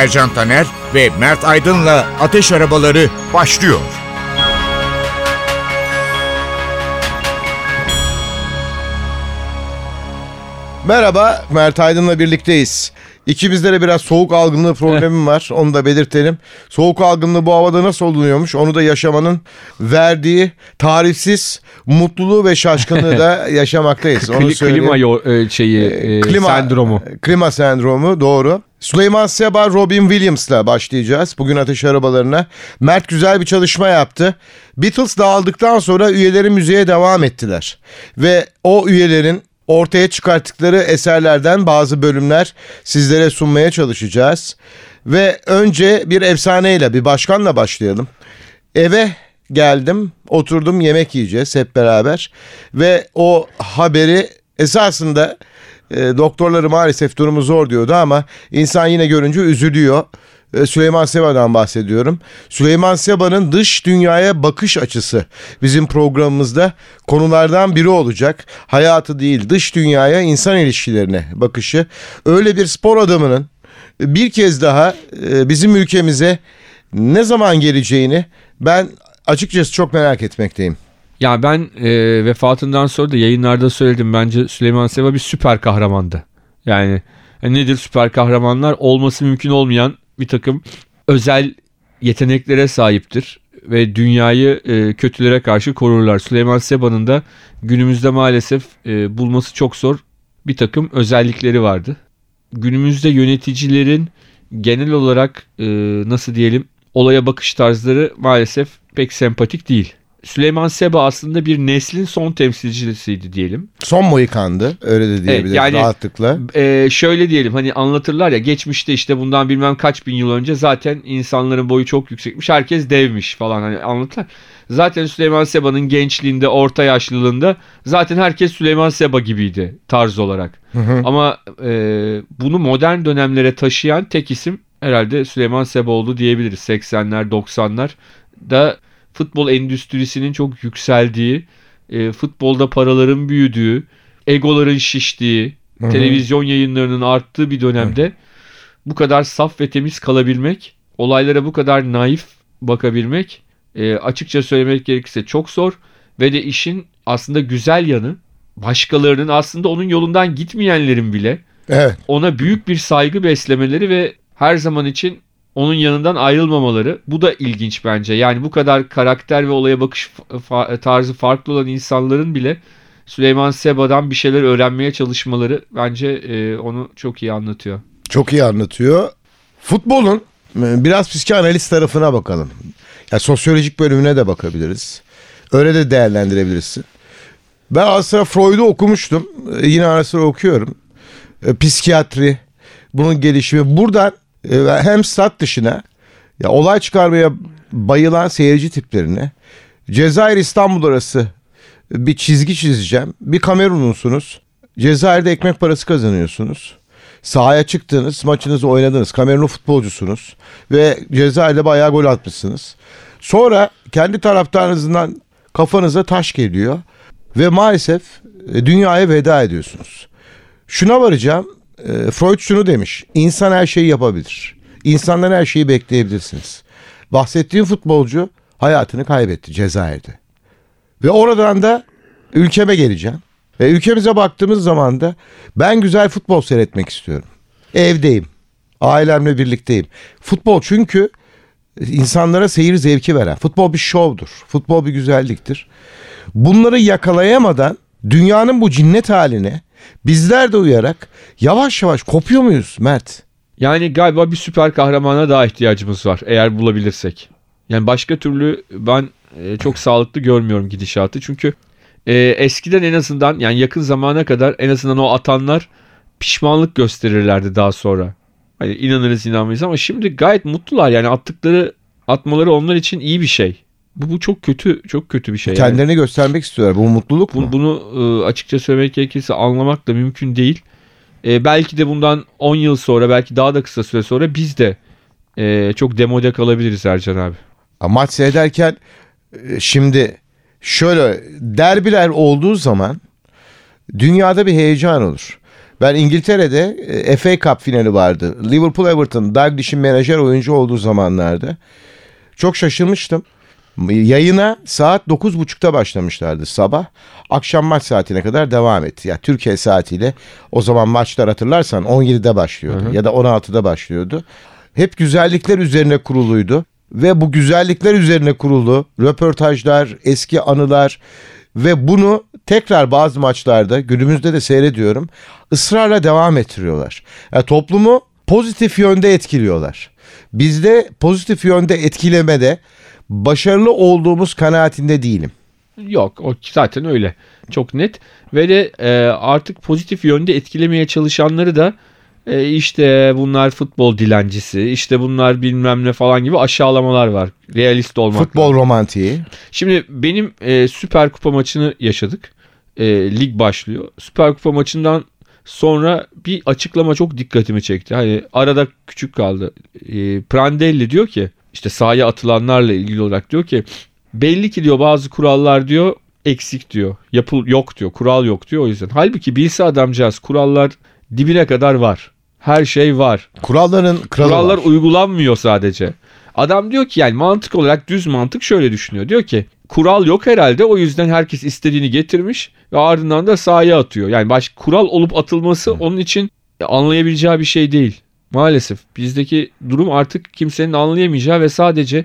Ercan Taner ve Mert Aydın'la Ateş Arabaları başlıyor. Merhaba, Mert Aydın'la birlikteyiz. İkimizde de biraz soğuk algınlığı problemim var. Onu da belirtelim. Soğuk algınlığı bu havada nasıl olunuyormuş? Onu da yaşamanın verdiği tarifsiz mutluluğu ve şaşkınlığı da yaşamaktayız. Onu söyleyeyim. klima yo- e, şeyi e, Klima- sendromu. Klima sendromu doğru. Süleyman Seba, Robin Williams'la başlayacağız. Bugün ateş arabalarına. Mert güzel bir çalışma yaptı. Beatles dağıldıktan sonra üyeleri müziğe devam ettiler. Ve o üyelerin ortaya çıkarttıkları eserlerden bazı bölümler sizlere sunmaya çalışacağız. Ve önce bir efsaneyle, bir başkanla başlayalım. Eve geldim, oturdum yemek yiyeceğiz hep beraber. Ve o haberi esasında e, doktorları maalesef durumu zor diyordu ama insan yine görünce üzülüyor. E, Süleyman Seba'dan bahsediyorum. Süleyman Seba'nın dış dünyaya bakış açısı bizim programımızda konulardan biri olacak. Hayatı değil dış dünyaya insan ilişkilerine bakışı. Öyle bir spor adamının bir kez daha e, bizim ülkemize ne zaman geleceğini ben açıkçası çok merak etmekteyim. Ya ben e, vefatından sonra da yayınlarda söyledim. Bence Süleyman Seba bir süper kahramandı. Yani e, nedir süper kahramanlar? Olması mümkün olmayan bir takım özel yeteneklere sahiptir. Ve dünyayı e, kötülere karşı korurlar. Süleyman Seba'nın da günümüzde maalesef e, bulması çok zor bir takım özellikleri vardı. Günümüzde yöneticilerin genel olarak e, nasıl diyelim olaya bakış tarzları maalesef pek sempatik değil. Süleyman Seba aslında bir neslin son temsilcisiydi diyelim. Son Mohikan'dı öyle de diyebiliriz yani- rahatlıkla. Ee, şöyle diyelim hani anlatırlar ya geçmişte işte bundan bilmem kaç bin yıl önce zaten insanların boyu çok yüksekmiş. Herkes devmiş falan hani anlatırlar. Zaten Süleyman Seba'nın gençliğinde, orta yaşlılığında zaten herkes Süleyman Seba gibiydi tarz olarak. Ama e, bunu modern dönemlere taşıyan tek isim herhalde Süleyman Seba oldu diyebiliriz. 80'ler, 90'lar da futbol endüstrisinin çok yükseldiği, e, futbolda paraların büyüdüğü, egoların şiştiği, televizyon yayınlarının arttığı bir dönemde bu kadar saf ve temiz kalabilmek, olaylara bu kadar naif bakabilmek e, açıkça söylemek gerekirse çok zor ve de işin aslında güzel yanı başkalarının aslında onun yolundan gitmeyenlerin bile Evet. ona büyük bir saygı beslemeleri ve her zaman için onun yanından ayrılmamaları. Bu da ilginç bence. Yani bu kadar karakter ve olaya bakış tarzı farklı olan insanların bile Süleyman Seba'dan bir şeyler öğrenmeye çalışmaları bence e, onu çok iyi anlatıyor. Çok iyi anlatıyor. Futbolun e, biraz psikanaliz tarafına bakalım. Ya sosyolojik bölümüne de bakabiliriz. Öyle de değerlendirebilirsin. Ben sıra Freud'u okumuştum. E, Yine ara sıra okuyorum. E, Psikiyatri, bunun gelişimi. Buradan e, hem stat dışına ya olay çıkarmaya bayılan seyirci tiplerine Cezayir İstanbul arası bir çizgi çizeceğim. Bir Kamerunlusunuz. Cezayir'de ekmek parası kazanıyorsunuz. Sahaya çıktınız, maçınızı oynadınız. Kamerunlu futbolcusunuz ve Cezayir'de bayağı gol atmışsınız. Sonra kendi taraftarınızdan kafanıza taş geliyor ve maalesef e, dünyaya veda ediyorsunuz. Şuna varacağım. E, Freud şunu demiş. İnsan her şeyi yapabilir. İnsandan her şeyi bekleyebilirsiniz. Bahsettiğim futbolcu hayatını kaybetti Cezayir'de. Ve oradan da ülkeme geleceğim. Ve ülkemize baktığımız zaman da ben güzel futbol seyretmek istiyorum. Evdeyim. Ailemle birlikteyim. Futbol çünkü insanlara seyir zevki veren. Futbol bir şovdur. Futbol bir güzelliktir. Bunları yakalayamadan dünyanın bu cinnet haline bizler de uyarak yavaş yavaş kopuyor muyuz Mert? Yani galiba bir süper kahramana daha ihtiyacımız var eğer bulabilirsek. Yani başka türlü ben e, çok sağlıklı görmüyorum gidişatı. Çünkü e, eskiden en azından yani yakın zamana kadar en azından o atanlar pişmanlık gösterirlerdi daha sonra. Hani inanırız inanmayız ama şimdi gayet mutlular yani attıkları atmaları onlar için iyi bir şey. Bu, bu çok kötü çok kötü bir şey. yani. Kendilerini göstermek istiyorlar. Bu mutluluk mu? Bu- bunu e, açıkça söylemek gerekirse anlamak da mümkün değil. E, belki de bundan 10 yıl sonra belki daha da kısa süre sonra biz de e, çok demode kalabiliriz Ercan abi. Maç seyrederken e, şimdi şöyle derbiler olduğu zaman dünyada bir heyecan olur. Ben İngiltere'de e, FA Cup finali vardı. Liverpool Everton, Douglas'in menajer oyuncu olduğu zamanlarda. Çok şaşırmıştım. Yayına saat 9.30'da başlamışlardı sabah. Akşam maç saatine kadar devam etti. Ya Türkiye saatiyle o zaman maçlar hatırlarsan 17'de başlıyordu ya da 16'da başlıyordu. Hep güzellikler üzerine kuruluydu ve bu güzellikler üzerine kurulu röportajlar, eski anılar ve bunu tekrar bazı maçlarda günümüzde de seyrediyorum ısrarla devam ettiriyorlar. Yani toplumu pozitif yönde etkiliyorlar. Bizde pozitif yönde etkilemede başarılı olduğumuz kanaatinde değilim. Yok o zaten öyle. Çok net. Ve de e, artık pozitif yönde etkilemeye çalışanları da e, işte bunlar futbol dilencisi, işte bunlar bilmem ne falan gibi aşağılamalar var. Realist olmak. Futbol romantiği. Şimdi benim e, Süper Kupa maçını yaşadık. E, lig başlıyor. Süper Kupa maçından sonra bir açıklama çok dikkatimi çekti. Hani arada küçük kaldı. E, Prandelli diyor ki işte sahaya atılanlarla ilgili olarak diyor ki belli ki diyor bazı kurallar diyor eksik diyor. Yapıl yok diyor. Kural yok diyor o yüzden. Halbuki bilse adamcağız kurallar dibine kadar var. Her şey var. Kuralların Kurallar var. uygulanmıyor sadece. Adam diyor ki yani mantık olarak düz mantık şöyle düşünüyor. Diyor ki kural yok herhalde o yüzden herkes istediğini getirmiş ve ardından da sahaya atıyor. Yani baş kural olup atılması onun için anlayabileceği bir şey değil. Maalesef bizdeki durum artık kimsenin anlayamayacağı ve sadece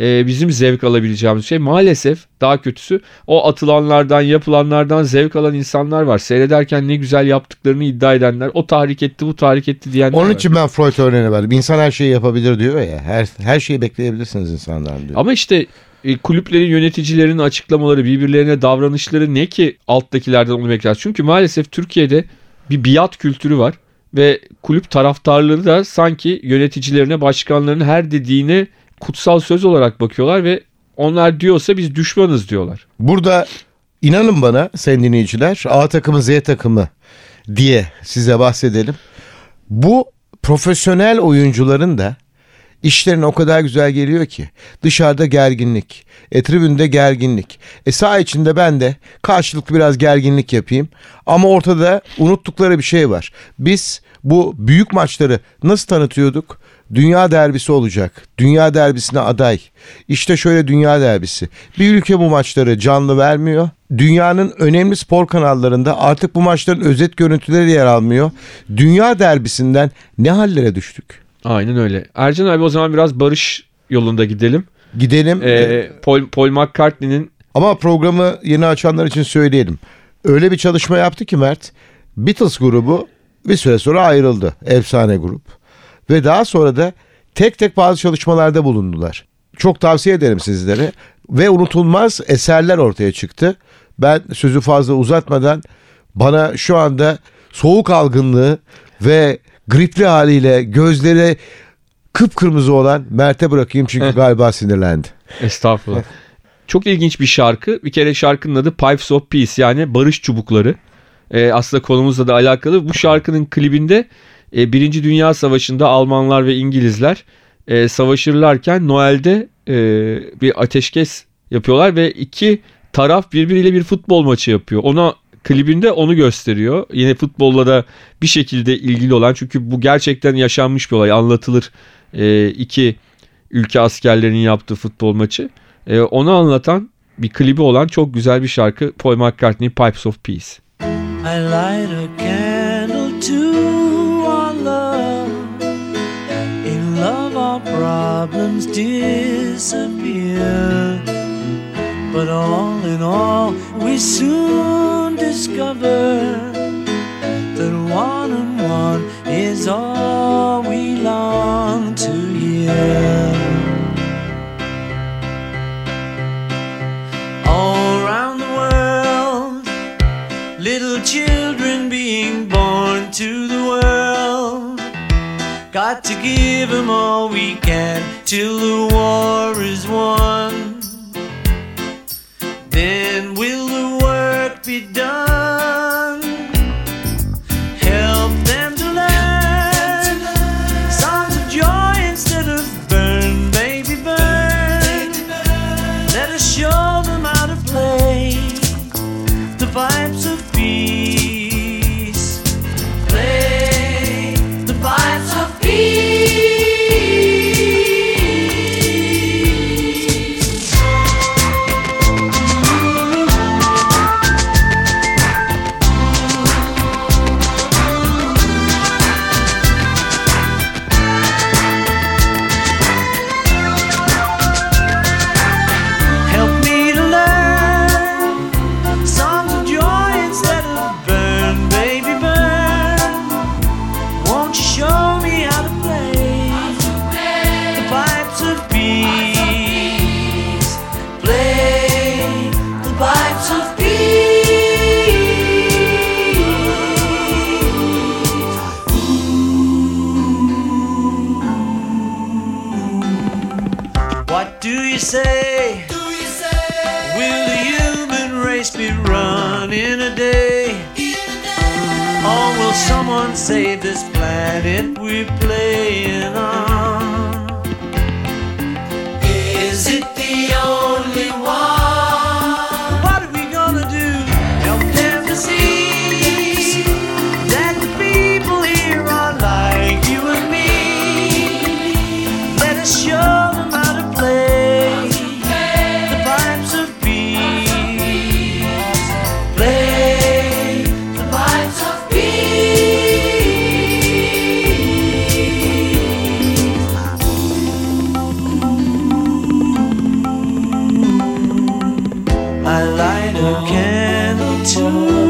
e, bizim zevk alabileceğimiz şey. Maalesef daha kötüsü o atılanlardan yapılanlardan zevk alan insanlar var. Seyrederken ne güzel yaptıklarını iddia edenler. O tahrik etti bu tahrik etti diyenler Onun var. için ben Freud örneğini verdim. İnsan her şeyi yapabilir diyor ya. Her her şeyi bekleyebilirsiniz insandan diyor. Ama işte e, kulüplerin yöneticilerinin açıklamaları, birbirlerine davranışları ne ki alttakilerden onu bekler. Çünkü maalesef Türkiye'de bir biat kültürü var ve kulüp taraftarları da sanki yöneticilerine, başkanlarının her dediğine kutsal söz olarak bakıyorlar ve onlar diyorsa biz düşmanız diyorlar. Burada inanın bana sayın dinleyiciler A takımı Z takımı diye size bahsedelim. Bu profesyonel oyuncuların da işlerine o kadar güzel geliyor ki. Dışarıda gerginlik, e, tribünde gerginlik. E saha içinde ben de karşılıklı biraz gerginlik yapayım. Ama ortada unuttukları bir şey var. Biz bu büyük maçları nasıl tanıtıyorduk? Dünya derbisi olacak. Dünya derbisine aday. İşte şöyle dünya derbisi. Bir ülke bu maçları canlı vermiyor. Dünyanın önemli spor kanallarında artık bu maçların özet görüntüleri yer almıyor. Dünya derbisinden ne hallere düştük? Aynen öyle. Ercan abi o zaman biraz barış yolunda gidelim. Gidelim. Ee, Paul, Paul McCartney'nin Ama programı yeni açanlar için söyleyelim. Öyle bir çalışma yaptı ki Mert. Beatles grubu bir süre sonra ayrıldı. Efsane grup. Ve daha sonra da tek tek bazı çalışmalarda bulundular. Çok tavsiye ederim sizlere. Ve unutulmaz eserler ortaya çıktı. Ben sözü fazla uzatmadan bana şu anda soğuk algınlığı ve gripli haliyle gözleri kıpkırmızı olan Mert'e bırakayım çünkü galiba sinirlendi. Estağfurullah. Çok ilginç bir şarkı. Bir kere şarkının adı Pipes of Peace yani barış çubukları. Ee, aslında konumuzla da alakalı. Bu şarkının klibinde e, Birinci Dünya Savaşı'nda Almanlar ve İngilizler e, savaşırlarken Noel'de e, bir ateşkes yapıyorlar ve iki taraf birbiriyle bir futbol maçı yapıyor. Ona klibinde onu gösteriyor. Yine futbolla da bir şekilde ilgili olan çünkü bu gerçekten yaşanmış bir olay anlatılır. E, iki ülke askerlerinin yaptığı futbol maçı. E, onu anlatan bir klibi olan çok güzel bir şarkı Paul McCartney Pipes of Peace. I light a candle to our love. In love, our problems disappear. But all in all, we soon discover candle to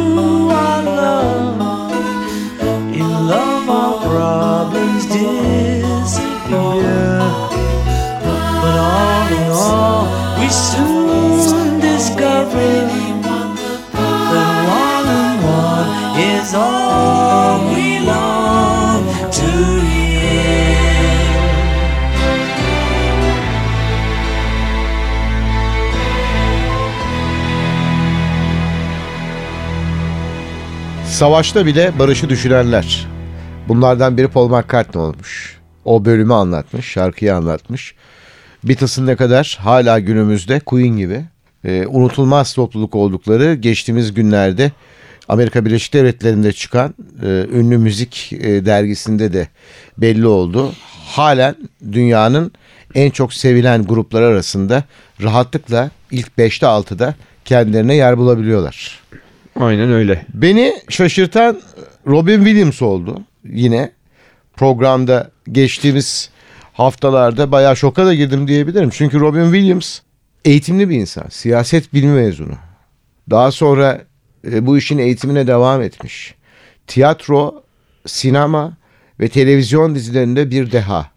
Savaşta bile barışı düşünenler. Bunlardan biri Paul McCartney olmuş. O bölümü anlatmış, şarkıyı anlatmış. Beatles'ın ne kadar hala günümüzde Queen gibi e, unutulmaz topluluk oldukları geçtiğimiz günlerde Amerika Birleşik Devletleri'nde çıkan e, ünlü müzik e, dergisinde de belli oldu. Halen dünyanın en çok sevilen gruplar arasında rahatlıkla ilk 5'te 6'da kendilerine yer bulabiliyorlar. Aynen öyle. Beni şaşırtan Robin Williams oldu yine programda geçtiğimiz haftalarda bayağı şoka da girdim diyebilirim. Çünkü Robin Williams eğitimli bir insan. Siyaset bilimi mezunu. Daha sonra e, bu işin eğitimine devam etmiş. Tiyatro, sinema ve televizyon dizilerinde bir deha.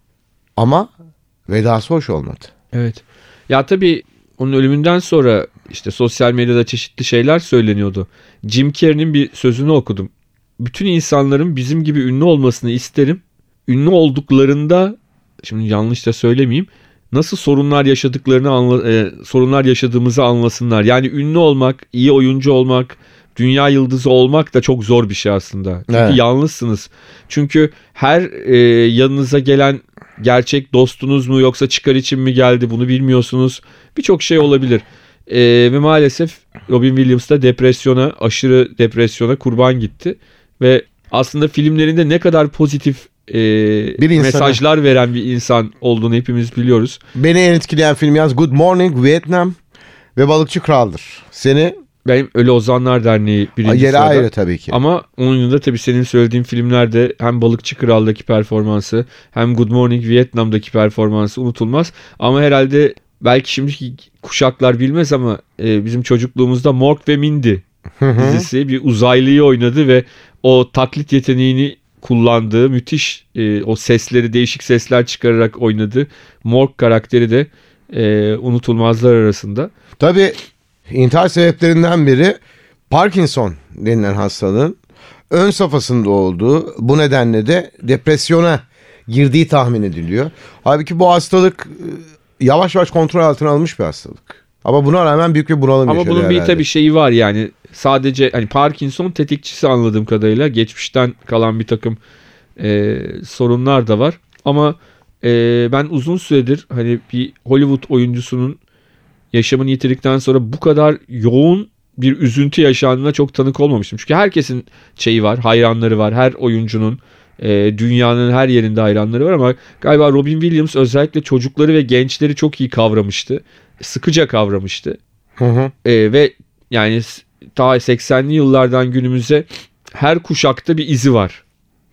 Ama vedası hoş olmadı. Evet. Ya tabii onun ölümünden sonra işte sosyal medyada çeşitli şeyler söyleniyordu. Jim Carrey'nin bir sözünü okudum. Bütün insanların bizim gibi ünlü olmasını isterim. Ünlü olduklarında şimdi yanlış da söylemeyeyim. Nasıl sorunlar yaşadıklarını anla, e, sorunlar yaşadığımızı anlasınlar. Yani ünlü olmak, iyi oyuncu olmak, dünya yıldızı olmak da çok zor bir şey aslında. Çünkü Evet. yalnızsınız. Çünkü her e, yanınıza gelen gerçek dostunuz mu yoksa çıkar için mi geldi bunu bilmiyorsunuz. Birçok şey olabilir. E, ve maalesef Robin Williams da depresyona, aşırı depresyona kurban gitti. Ve aslında filmlerinde ne kadar pozitif e, Bir insana- mesajlar veren bir insan olduğunu hepimiz biliyoruz. Beni en etkileyen film yalnız Good Morning Vietnam ve Balıkçı Kral'dır. Seni Benim Ölü Ozanlar Derneği birinci yeri sırada. ayrı tabii ki. Ama onun yanında tabii senin söylediğin filmlerde hem Balıkçı Kral'daki performansı hem Good Morning Vietnam'daki performansı unutulmaz. Ama herhalde belki şimdiki kuşaklar bilmez ama e, bizim çocukluğumuzda Mork ve Mindy dizisi bir uzaylıyı oynadı ve o taklit yeteneğini kullandığı müthiş e, o sesleri değişik sesler çıkararak oynadı. Mork karakteri de e, unutulmazlar arasında. Tabii intihar sebeplerinden biri Parkinson denilen hastalığın ön safhasında olduğu bu nedenle de depresyona girdiği tahmin ediliyor. Halbuki bu hastalık e, yavaş yavaş kontrol altına alınmış bir hastalık. Ama buna rağmen büyük bir bunalım Ama bunun bir herhalde. tabii şeyi var yani sadece hani Parkinson tetikçisi anladığım kadarıyla geçmişten kalan bir takım e, sorunlar da var. Ama e, ben uzun süredir hani bir Hollywood oyuncusunun yaşamını yitirdikten sonra bu kadar yoğun bir üzüntü yaşandığına çok tanık olmamıştım. Çünkü herkesin şeyi var, hayranları var. Her oyuncunun e, dünyanın her yerinde hayranları var ama galiba Robin Williams özellikle çocukları ve gençleri çok iyi kavramıştı. Sıkıca kavramıştı. Hı hı. E, ve yani ta 80'li yıllardan günümüze her kuşakta bir izi var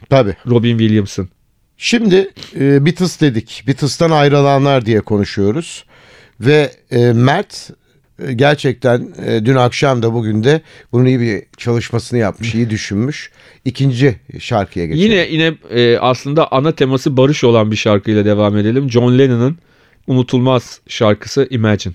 Tabii. Robin Williams'ın. Şimdi e, Beatles dedik. Beatles'tan ayrılanlar diye konuşuyoruz. Ve e, Mert gerçekten e, dün akşam da bugün de bunun iyi bir çalışmasını yapmış, iyi düşünmüş. İkinci şarkıya geçelim. Yine yine e, aslında ana teması barış olan bir şarkıyla devam edelim. John Lennon'ın unutulmaz şarkısı. Imagine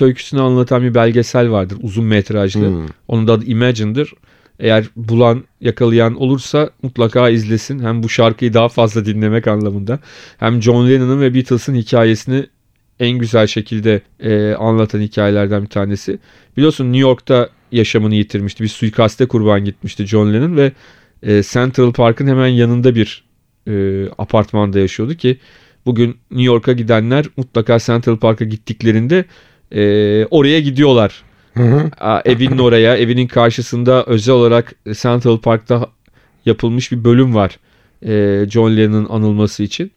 Hayat öyküsünü anlatan bir belgesel vardır uzun metrajlı. Hmm. Onun da adı Imagine'dır. Eğer bulan, yakalayan olursa mutlaka izlesin. Hem bu şarkıyı daha fazla dinlemek anlamında. Hem John Lennon'ın ve Beatles'ın hikayesini en güzel şekilde e, anlatan hikayelerden bir tanesi. Biliyorsun New York'ta yaşamını yitirmişti. Bir suikaste kurban gitmişti John Lennon ve e, Central Park'ın hemen yanında bir e, apartmanda yaşıyordu ki bugün New York'a gidenler mutlaka Central Park'a gittiklerinde e, oraya gidiyorlar. Hı hı. Evinin oraya, evinin karşısında özel olarak Central Park'ta yapılmış bir bölüm var. e, John Lennon'ın anılması için.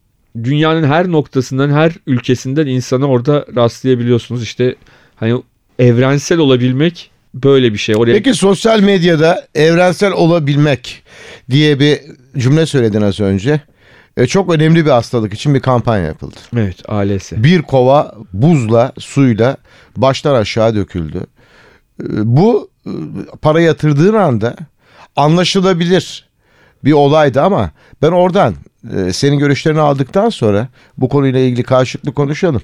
Dünyanın her noktasından, her ülkesinden insana orada rastlayabiliyorsunuz. İşte hani evrensel olabilmek böyle bir şey. Oraya Peki sosyal medyada evrensel olabilmek diye bir cümle söyledin az önce. E, çok önemli bir hastalık için bir kampanya yapıldı. Evet ALS. Bir kova buzla, suyla baştan aşağı döküldü. E, Bu e, para yatırdığın anda anlaşılabilir bir olaydı ama ben oradan e, senin görüşlerini aldıktan sonra bu konuyla ilgili karşılıklı konuşalım.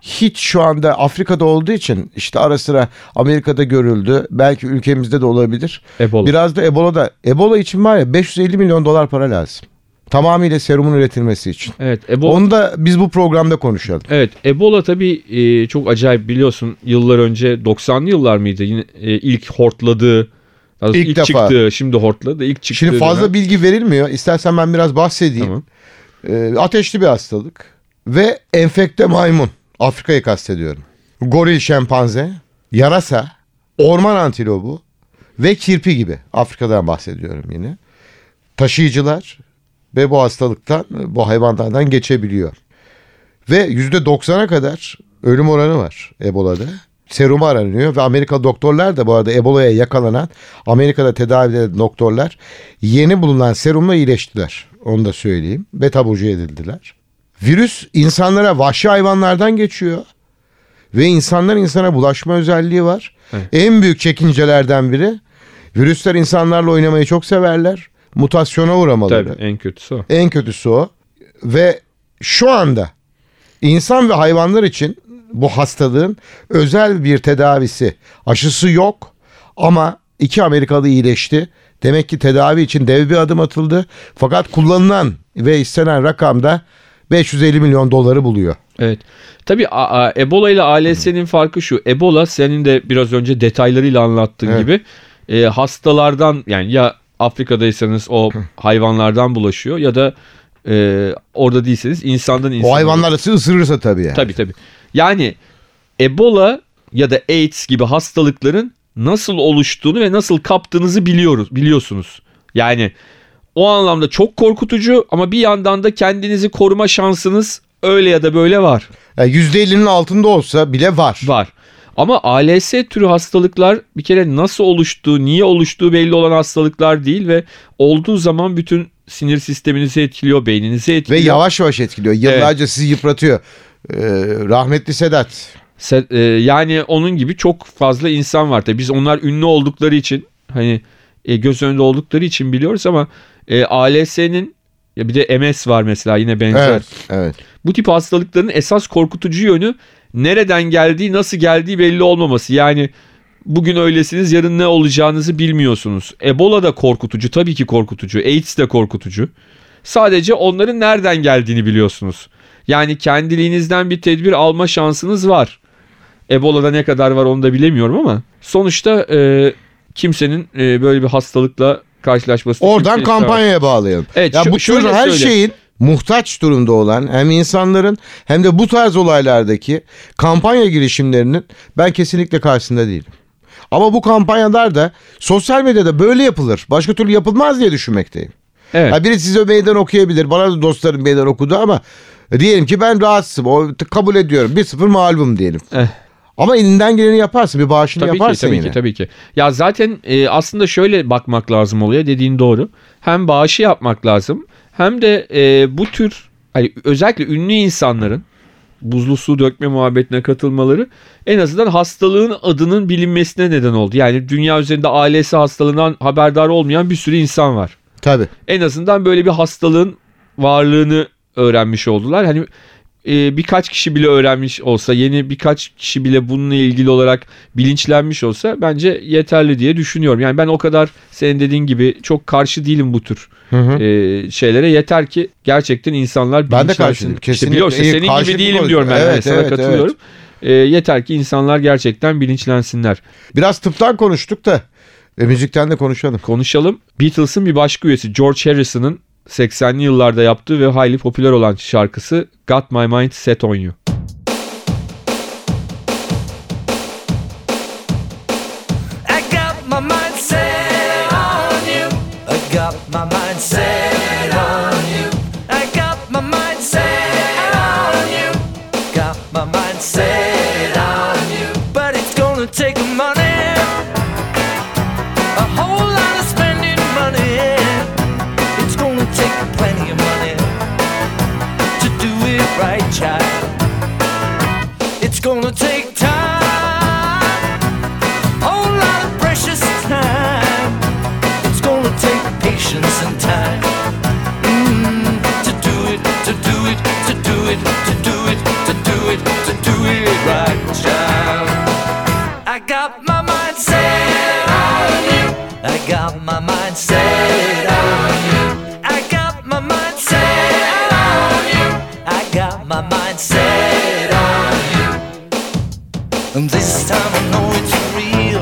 Hiç şu anda Afrika'da olduğu için işte ara sıra Amerika'da görüldü. Belki ülkemizde de olabilir. Ebola. Biraz da Ebola'da. Ebola için var ya 550 milyon dolar para lazım. Tamamıyla serumun üretilmesi için. Evet Ebola. Onu da biz bu programda konuşalım. Evet Ebola tabii e, çok acayip biliyorsun yıllar önce 90'lı yıllar mıydı yine e, ilk hortladığı İlk ilk, defa. çıktığı şimdi hortladı ilk çıktığı Şimdi fazla dönem. bilgi verilmiyor. İstersen ben biraz bahsedeyim. Tamam. Ee, ateşli bir hastalık ve enfekte maymun. Afrika'yı kastediyorum. Goril şempanze, yarasa, orman antilobu ve kirpi gibi. Afrika'dan bahsediyorum yine. Taşıyıcılar ve bu hastalıktan, bu hayvanlardan geçebiliyor. Ve %90'a kadar ölüm oranı var Ebola'da. Serum aranıyor ve Amerikalı doktorlar da bu arada Ebola'ya yakalanan Amerika'da tedavi eden doktorlar yeni bulunan serumla iyileştiler. Onu da söyleyeyim ve taburcu edildiler. Virüs insanlara vahşi hayvanlardan geçiyor ve insandan insana bulaşma özelliği var. Evet. En büyük çekincelerden biri virüsler insanlarla oynamayı çok severler. Mutasyona uğramaları. Tabii en kötüsü o. En kötüsü o. Ve şu anda insan ve hayvanlar için bu hastalığın özel bir tedavisi, aşısı yok ama iki Amerikalı iyileşti. Demek ki tedavi için dev bir adım atıldı. Fakat kullanılan ve istenen rakam da 550 milyon doları buluyor. Evet. Tabii a- a- Ebola ile ALS'nin farkı şu. Ebola senin de biraz önce detaylarıyla anlattığın Evet. gibi e, hastalardan yani ya Afrika'daysanız o hayvanlardan bulaşıyor ya da e, orada değilseniz insandan insana. O hayvanlar sizi ısırırsa tabii yani. Tabii tabii. Yani Ebola ya da AIDS gibi hastalıkların nasıl oluştuğunu ve nasıl kaptığınızı biliyoruz, biliyorsunuz. Yani o anlamda çok korkutucu ama bir yandan da kendinizi koruma şansınız öyle ya da böyle var. Yani %50'nin altında olsa bile var. Var. Ama ALS türü hastalıklar bir kere nasıl oluştuğu, niye oluştuğu belli olan hastalıklar değil ve olduğu zaman bütün sinir sisteminizi etkiliyor, beyninizi Ve etkiliyor. yavaş yavaş etkiliyor. Yıllarca sizi yıpratıyor. Ee, rahmetli Sedat. Se- e, yani onun gibi çok fazla insan var. Tabii biz onlar ünlü oldukları için hani e, göz önünde oldukları için biliyoruz ama e, ALS'nin ya bir de MS var mesela yine benzer. Evet. Evet. Bu tip hastalıkların esas korkutucu yönü nereden geldiği, nasıl geldiği belli olmaması. Yani bugün öylesiniz, yarın ne olacağınızı bilmiyorsunuz. Ebola da korkutucu, tabii ki korkutucu. AIDS de korkutucu. Sadece onların nereden geldiğini biliyorsunuz. Yani kendiliğinizden bir tedbir alma şansınız var. Ebola'da ne kadar var onu da bilemiyorum ama sonuçta e, kimsenin e, böyle bir hastalıkla karşılaşması Oradan kampanyaya bağlayalım. Evet, ya şu- bu tür her söyle. şeyin muhtaç durumda olan hem insanların hem de bu tarz olaylardaki kampanya girişimlerinin ben kesinlikle karşısında değilim. Ama bu kampanyalar da sosyal medyada böyle yapılır. Başka türlü yapılmaz diye düşünmekteyim. Evet. Ha biri size meydan okuyabilir. Bana da dostlarım meydan okudu ama diyelim ki ben rahatsızım. O kabul ediyorum. 1-0 mağlubum diyelim. Eh. Ama elinden geleni yaparsın. Bir bağışını Tabii ki yaparsın tabii yine. ki tabii ki. Ya zaten e, aslında şöyle bakmak lazım oluyor dediğin doğru. Hem bağışı yapmak lazım hem de e, bu tür hani özellikle ünlü insanların buzlu su dökme muhabbetine katılmaları en azından hastalığın adının bilinmesine neden oldu. Yani dünya üzerinde ALS hastalığından haberdar olmayan bir sürü insan var. Tabii. En azından böyle bir hastalığın varlığını öğrenmiş oldular. Hani e, birkaç kişi bile öğrenmiş olsa, yeni birkaç kişi bile bununla ilgili olarak bilinçlenmiş olsa bence yeterli diye düşünüyorum. Yani ben o kadar senin dediğin gibi çok karşı değilim bu tür Hı hı. e, şeylere. Yeter ki gerçekten insanlar Ben de bilinçlensin. karşıyım. İşte biliyorsun İyi, senin gibi değilim diyorum ben. Evet, Yani sana evet, katılıyorum. E, yeter ki insanlar gerçekten bilinçlensinler. Biraz tıptan konuştuk da e, müzikten de konuşalım. konuşalım. Beatles'ın bir başka üyesi George Harrison'ın 80'li yıllarda yaptığı ve hayli popüler olan şarkısı Got My Mind Set On You. Set on you. I got my mind set on you. I got my mind set on you. This time I know it's real.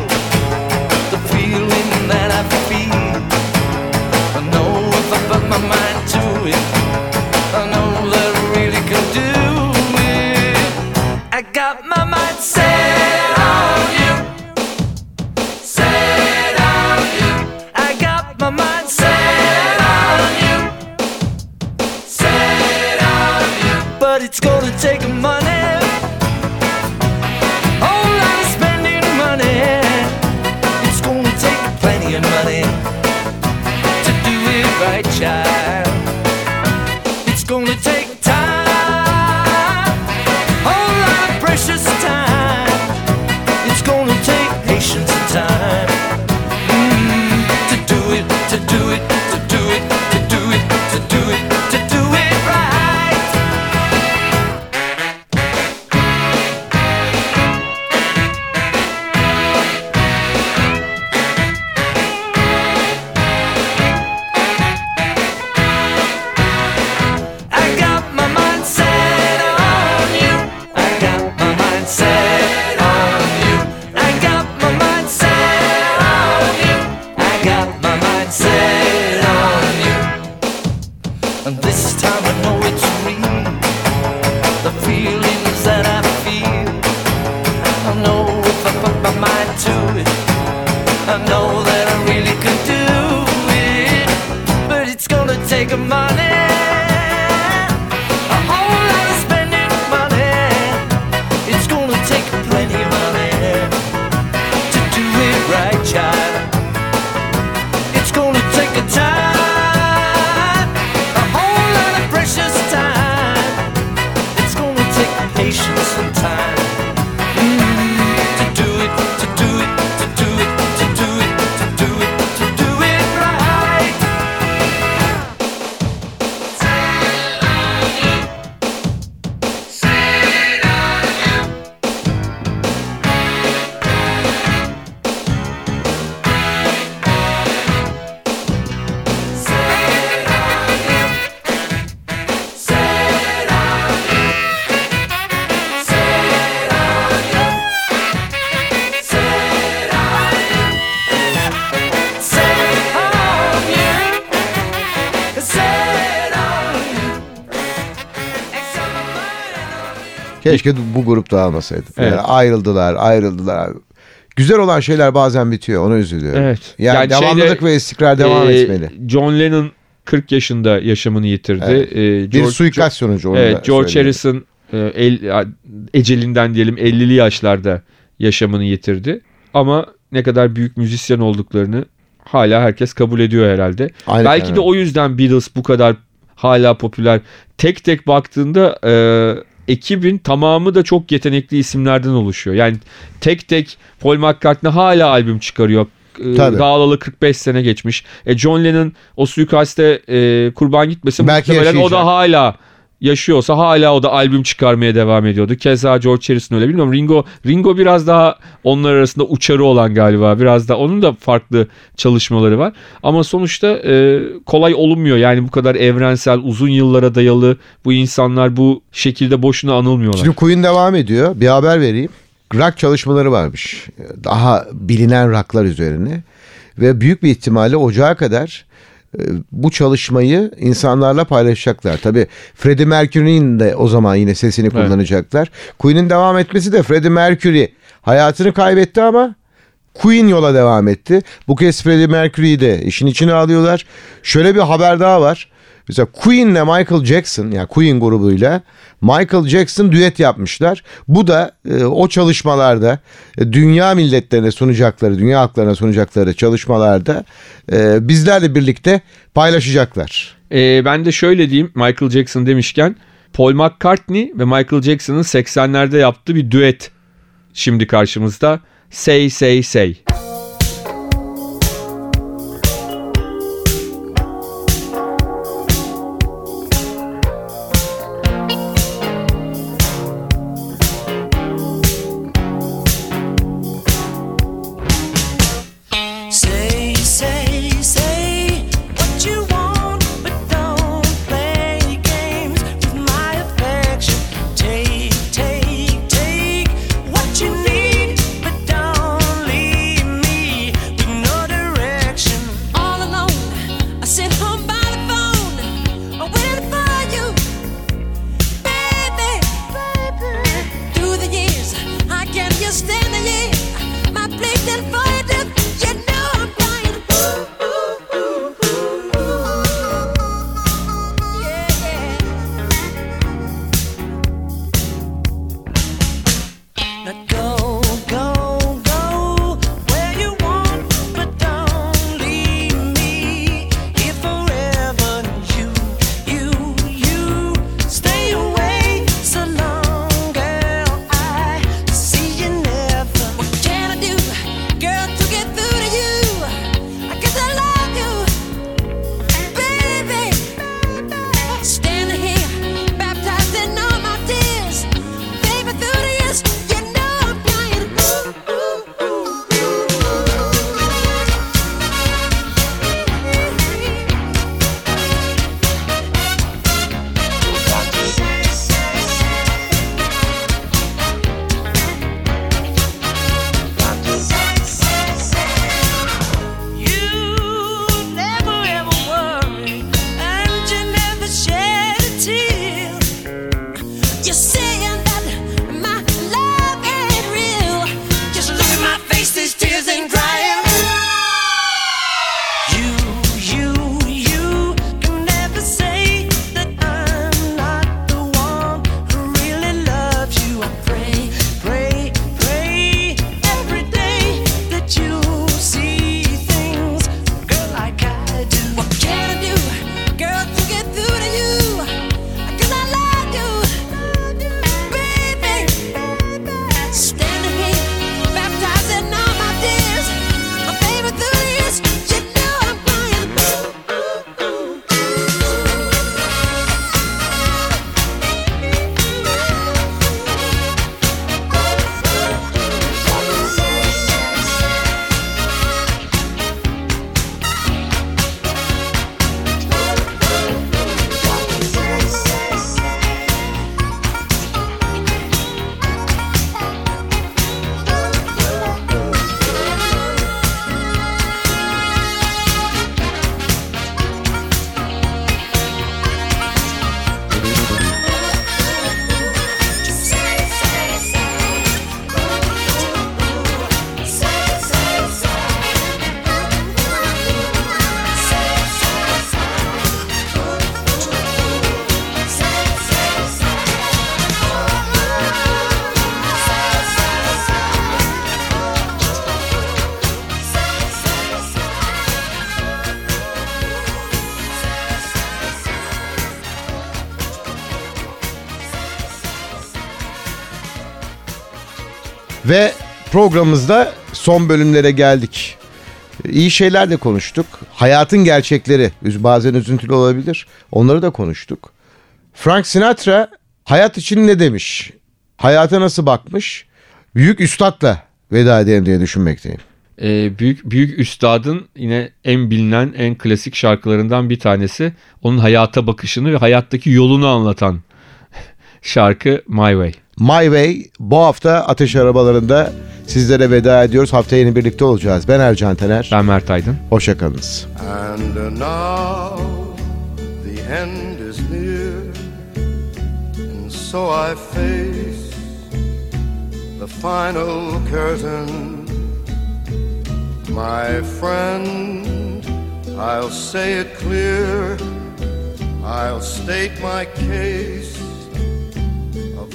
Keşke bu grup dağılmasaydı. Evet. Yani ayrıldılar, ayrıldılar. Güzel olan şeyler bazen bitiyor. Ona üzülüyorum. Evet. Yani, Yani devamlılık şeyde, ve istikrar devam Ee, etmeli. John Lennon 40 yaşında yaşamını yitirdi. Evet. Ee, Bir George- suikast sonucu onu Evet, George söyleyelim. Harrison e, el, ecelinden diyelim 50'li yaşlarda yaşamını yitirdi. Ama ne kadar büyük müzisyen olduklarını hala herkes kabul ediyor herhalde. Aynen, Belki aynen. de o yüzden Beatles bu kadar hala popüler. Tek tek baktığında e, ekibin tamamı da çok yetenekli isimlerden oluşuyor. Yani tek tek Paul McCartney hala albüm çıkarıyor. E, Tabii. Dağılalı 45 sene geçmiş. E, John Lennon o suikaste e, kurban gitmesin. Belki muhtemelen o da hala yaşıyorsa hala o da albüm çıkarmaya devam ediyordu. Keza George Harrison öyle bilmiyorum. Ringo Ringo biraz daha onlar arasında uçarı olan galiba. Biraz da onun da farklı çalışmaları var. Ama sonuçta e, kolay olunmuyor. Yani bu kadar evrensel, uzun yıllara dayalı bu insanlar bu şekilde boşuna anılmıyorlar. Şimdi Queen devam ediyor. Bir haber vereyim. Rock çalışmaları varmış. Daha bilinen rocklar üzerine. Ve büyük bir ihtimalle ocağa kadar bu çalışmayı insanlarla paylaşacaklar. Tabii Freddie Mercury'nin de o zaman yine sesini Evet. kullanacaklar. Queen'in devam etmesi de Freddie Mercury hayatını kaybetti ama Queen yola devam etti. Bu kez Freddie Mercury'yi de işin içine alıyorlar. Şöyle bir haber daha var. Mesela Queen'le Michael Jackson yani Queen grubuyla Michael Jackson düet yapmışlar. Bu da e, o çalışmalarda e, dünya milletlerine sunacakları, dünya halklarına sunacakları çalışmalarda e, bizlerle birlikte paylaşacaklar. E, ben de şöyle diyeyim Michael Jackson demişken Paul McCartney ve Michael Jackson'ın 80'lerde yaptığı bir düet şimdi karşımızda. Say Say Say. programımızda son bölümlere geldik. İyi şeyler de konuştuk. Hayatın gerçekleri bazen üzüntülü olabilir. Onları da konuştuk. Frank Sinatra hayat için ne demiş? Hayata nasıl bakmış? Büyük üstadla veda edelim diye düşünmekteyim. E, büyük büyük üstadın yine en bilinen en klasik şarkılarından bir tanesi. Onun hayata bakışını ve hayattaki yolunu anlatan şarkı My Way. My Way bu hafta Ateş Arabalarında sizlere veda ediyoruz. Haftaya yeni birlikte olacağız. Ben Ercan Tener. Ben Mert Aydın. Hoşçakalınız. And now the end is near And so I face the final curtain My friend, I'll say it clear I'll state my case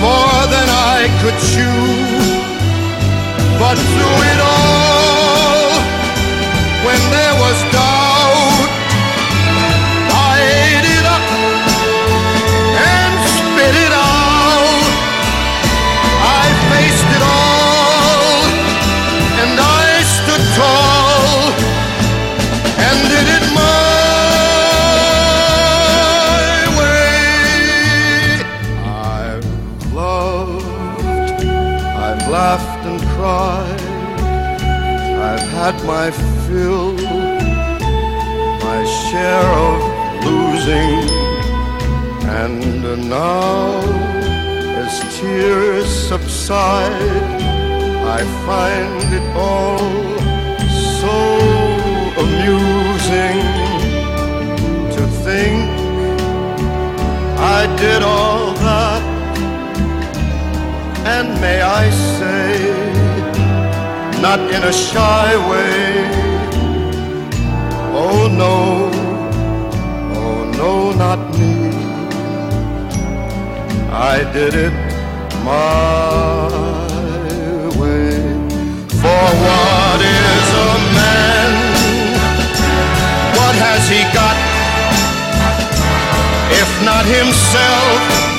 more than I could chew. But through it all, when there was doubt, I find it all so amusing to think I did all that, and may I say, not in a shy way. Oh no, oh no, not me. I did it my he got? If not himself,